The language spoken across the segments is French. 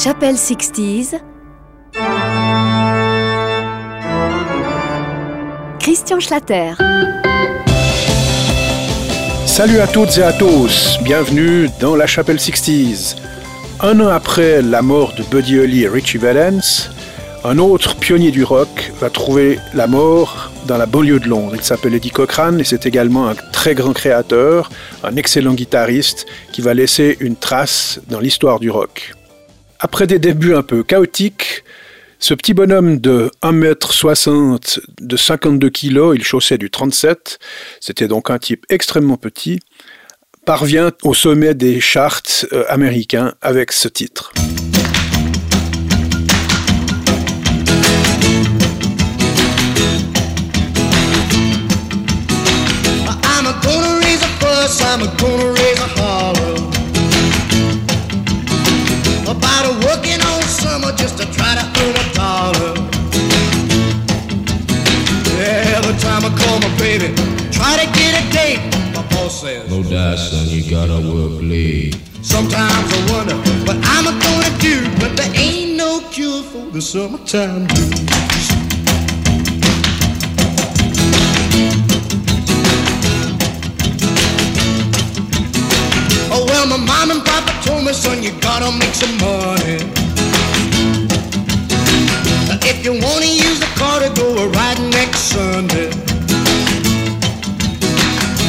Chapelle 60s. Christian Schlatter. Salut à toutes et à tous, bienvenue dans la Chapelle 60s. Un an après la mort de Buddy Holly et Richie Valens, un autre pionnier du rock va trouver la mort dans la banlieue de Londres. Il s'appelle Eddie Cochran et c'est également un très grand créateur, un excellent guitariste qui va laisser une trace dans l'histoire du rock. Après des débuts un peu chaotiques, ce petit bonhomme de 1m60, de 52 kg, il chaussait du 37, c'était donc un type extrêmement petit, parvient au sommet des charts euh, américains avec ce titre. Try to get a date, my boss says, No die, son, you gotta work late. Sometimes I wonder what I'm gonna do, but there ain't no cure for the summertime blues. Oh Well, my mom and papa told me, son, you gotta make some money. If you wanna use the car to go a ride next Sunday.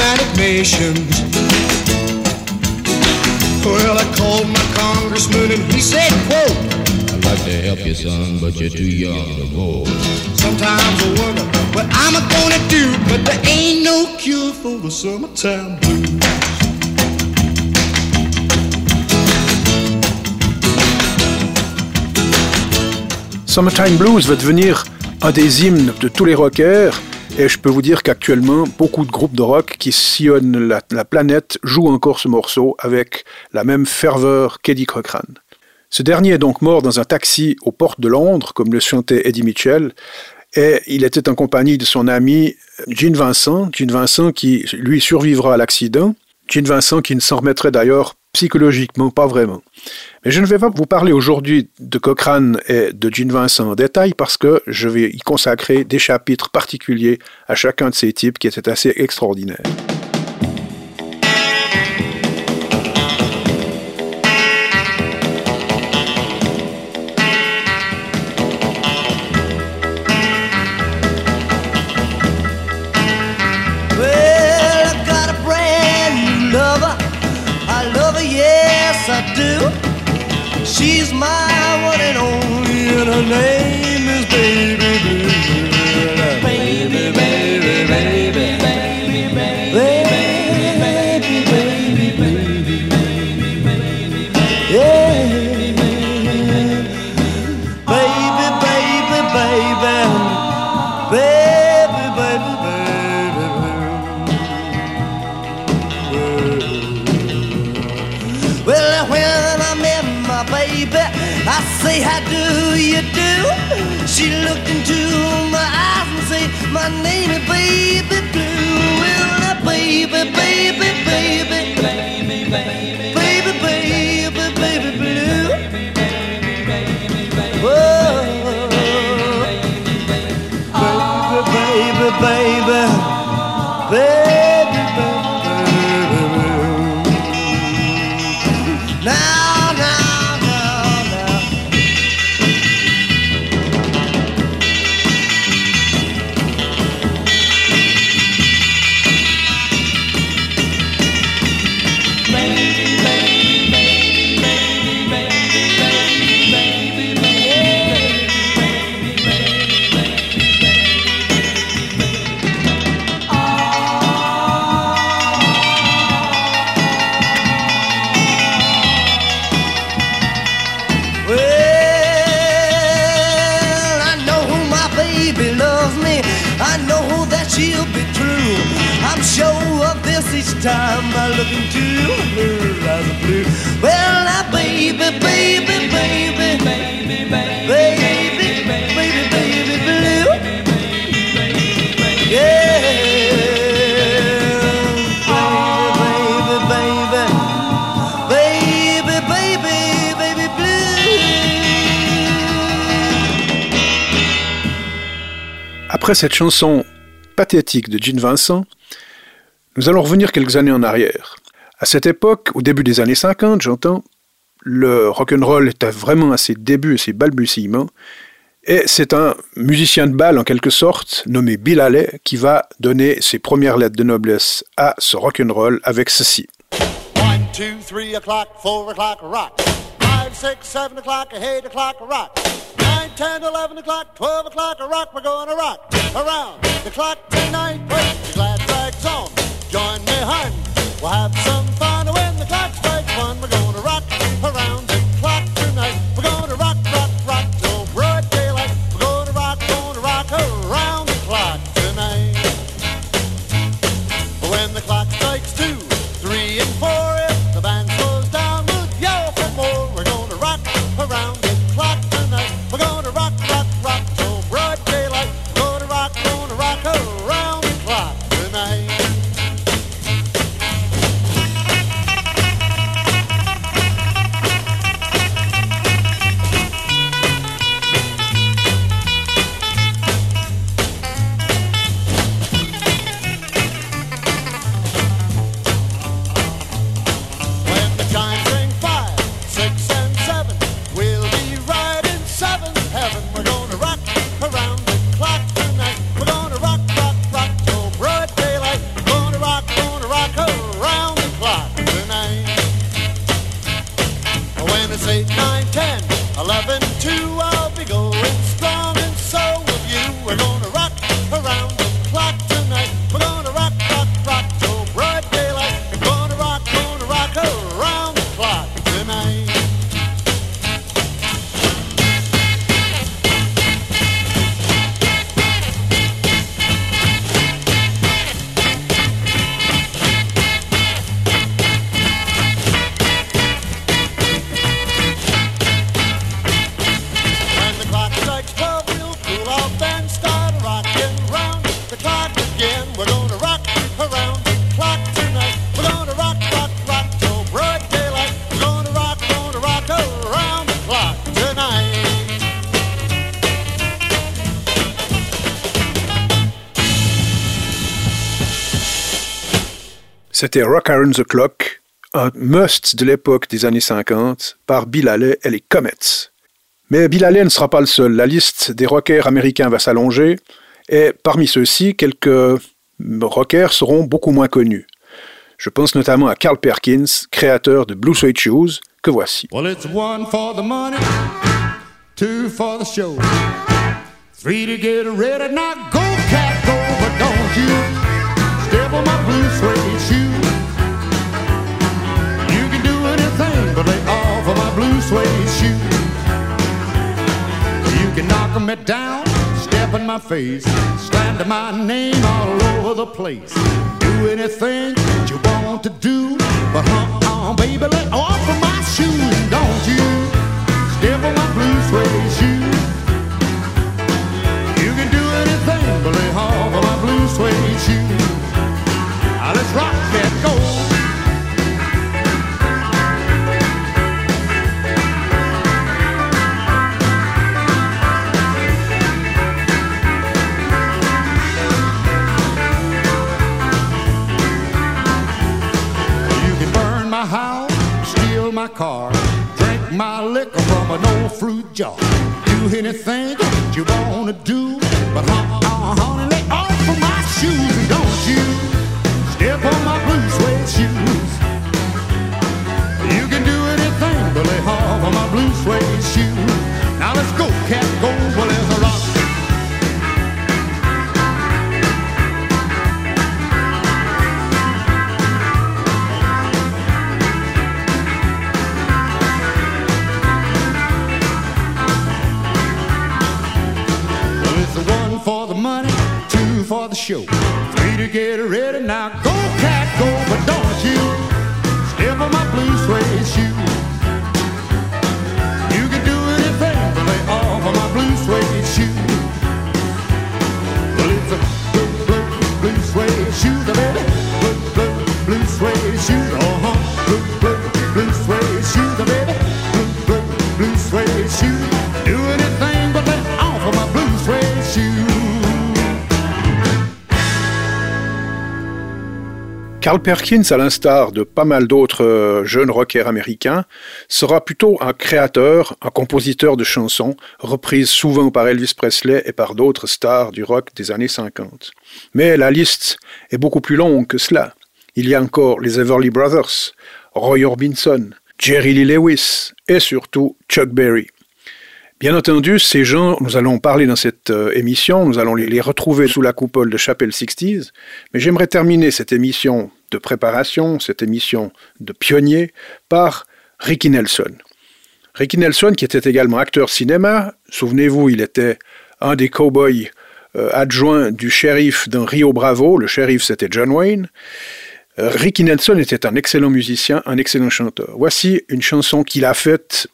United Nations. Well, I called my congressman and he said, quote, I'd like to help you, son, but you're too young to vote. Sometimes I wonder what I'm gonna do, but there ain't no cure for the summertime blues. Summertime Blues va devenir un des hymnes de tous les rockers. Et je peux vous dire qu'actuellement, beaucoup de groupes de rock qui sillonnent la, planète jouent encore ce morceau avec la même ferveur qu'Eddie Cochran. Ce dernier est donc mort dans un taxi aux portes de Londres, comme le chantait Eddie Mitchell, et il était en compagnie de son ami Gene Vincent, Gene Vincent qui lui survivra à l'accident, Gene Vincent qui ne s'en remettrait d'ailleurs psychologiquement pas vraiment. Mais je ne vais pas vous parler aujourd'hui de Cochrane et de Gene Vincent en détail parce que je vais y consacrer des chapitres particuliers à chacun de ces types qui étaient assez extraordinaires. My one and only, and her name is Baby Après cette chanson pathétique de Gene Vincent, nous allons revenir quelques années en arrière. À cette époque, au début des années 50, j'entends, le rock'n'roll était vraiment à ses débuts et ses balbutiements, et c'est un musicien de bal en quelque sorte, nommé Bill Haley, qui va donner ses premières lettres de noblesse à ce rock'n'roll avec ceci. One, two, three o'clock, four o'clock, rock. Five, six, seven o'clock, eight o'clock, rock. Nine, ten, eleven o'clock, twelve o'clock, a rock. We're going to rock around the clock tonight. Wait, the glad rags on. Join me, hun. We'll have some fun when the clock strikes one. We're going to rock around C'était Rock Around the Clock, un must de l'époque des années 50 par Bill Haley et les Comets. Mais Bill Haley ne sera pas le seul. La liste des rockers américains va s'allonger et parmi ceux-ci, quelques rockers seront beaucoup moins connus. Je pense notamment à Carl Perkins, créateur de Blue Suede Shoes, que voici. Well, it's one for the money, two for the show, three to get but lay off of my blue suede shoe. You can knock me down, step in my face, slander my name all over the place. Do anything that you want to do, but uh-uh, baby, let off of my shoes, don't you? Step on my blue suede shoe. You can do anything but lay off of my blue suede shoe. Now let's rock that go. Car, drink my liquor from an old fruit jar. Do anything that you wanna do, but uh-uh, honey, lay off of my shoes, and don't you step on my blue suede shoes. You can do anything but lay off of my blue suede shoes. Now let's go, cat, go, well, there's a rock. For the money, two for the show. Three to get ready now. Go, cat, go, Carl Perkins, à l'instar de pas mal d'autres euh, jeunes rockers américains, sera plutôt un créateur, un compositeur de chansons, reprises souvent par Elvis Presley et par d'autres stars du rock des années 50. Mais la liste est beaucoup plus longue que cela. Il y a encore les Everly Brothers, Roy Orbison, Jerry Lee Lewis et surtout Chuck Berry. Bien entendu, ces gens, nous allons parler dans cette euh, émission, nous allons les, retrouver sous la coupole de Chapelle 60s, mais j'aimerais terminer cette émission de préparation, cette émission de pionnier, par Ricky Nelson. Ricky Nelson, qui était également acteur cinéma, souvenez-vous, il était un des cow-boys euh, adjoints du shérif dans Rio Bravo, le shérif c'était John Wayne. Euh, Ricky Nelson était un excellent musicien, un excellent chanteur. Voici une chanson qu'il a faite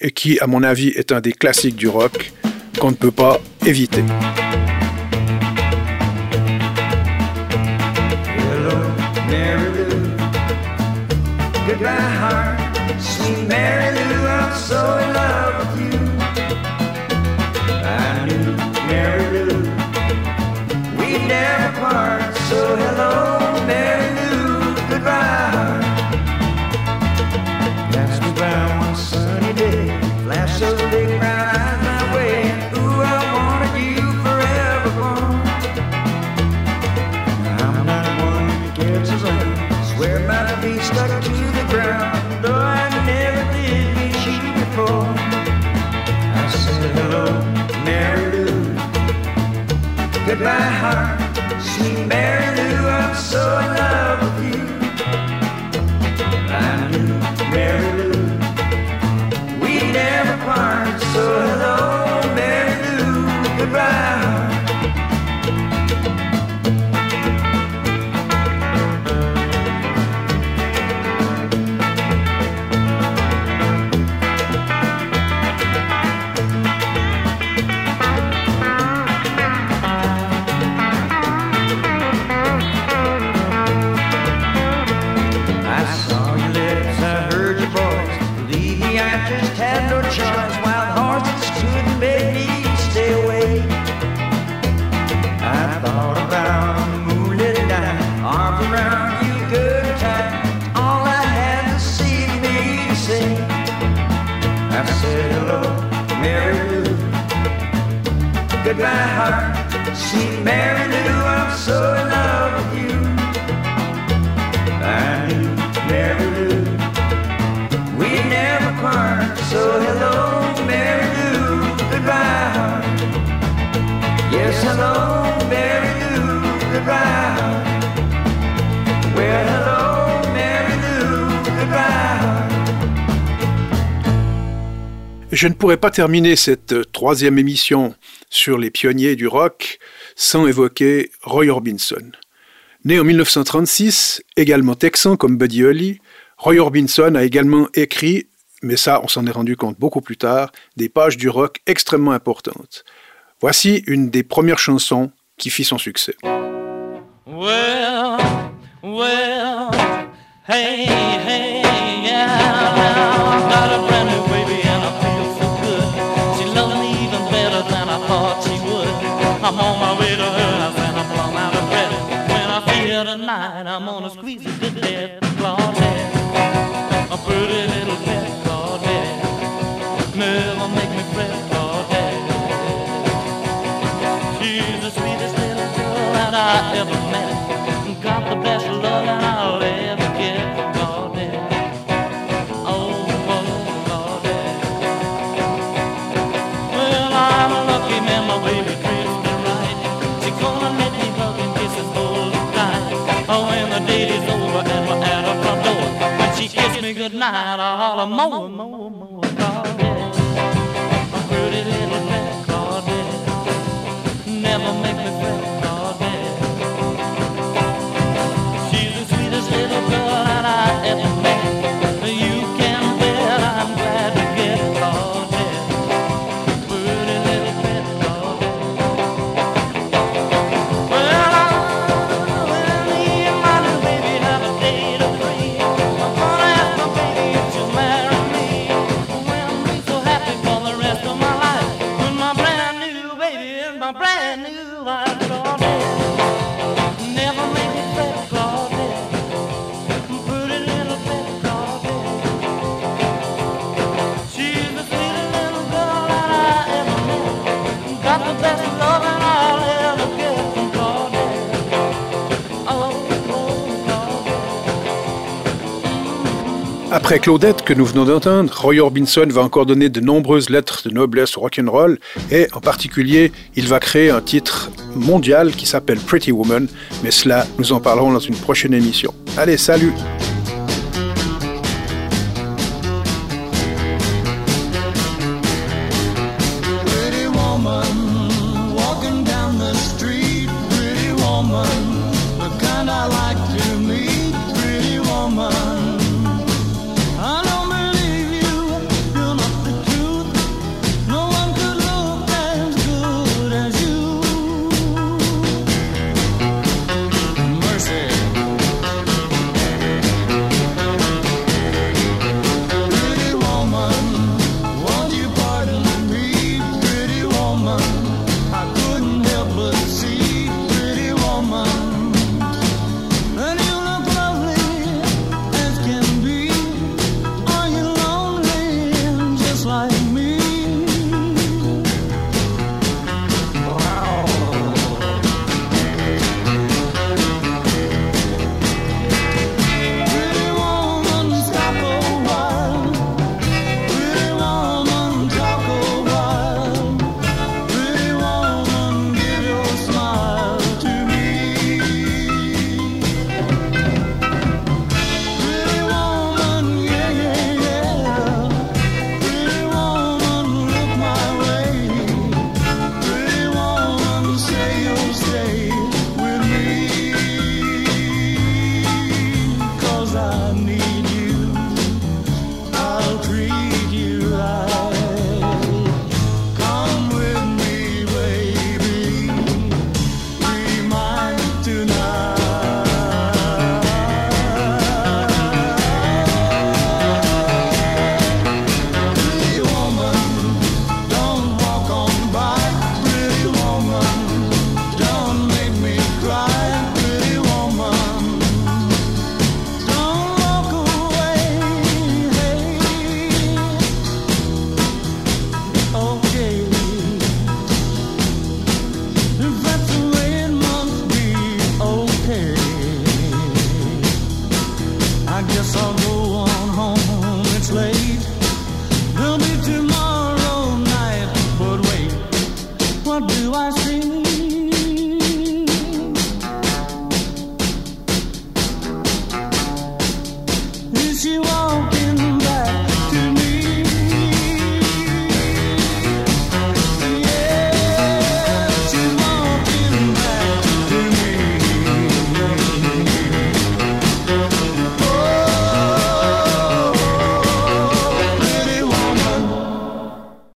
et qui, à mon avis, est un des classiques du rock qu'on ne peut pas éviter. Je ne pourrais pas terminer cette euh, troisième émission sur les pionniers du rock sans évoquer Roy Orbison. Né en 1936, également texan comme Buddy Holly, Roy Orbison a également écrit, mais ça on s'en est rendu compte beaucoup plus tard, des pages du rock extrêmement importantes. Voici une des premières chansons qui fit son succès. I'm on my way to her house and I'm plumb out of breath. When I see her tonight, I'm gonna squeeze her to death. Claudette, a pretty little pet, Claudette. Never make me fret, Claudette. She's the sweetest little girl that I ever good night, I holler, mow, mow, Claudette. My pretty little Claudette. Never make me fret, Claudette. She's the sweetest little girl that I ever Après Claudette, que nous venons d'entendre, Roy Orbison va encore donner de nombreuses lettres de noblesse au rock'n'roll et en particulier, il va créer un titre mondial qui s'appelle Pretty Woman, mais cela, nous en parlerons dans une prochaine émission. Allez, salut! Eu sou.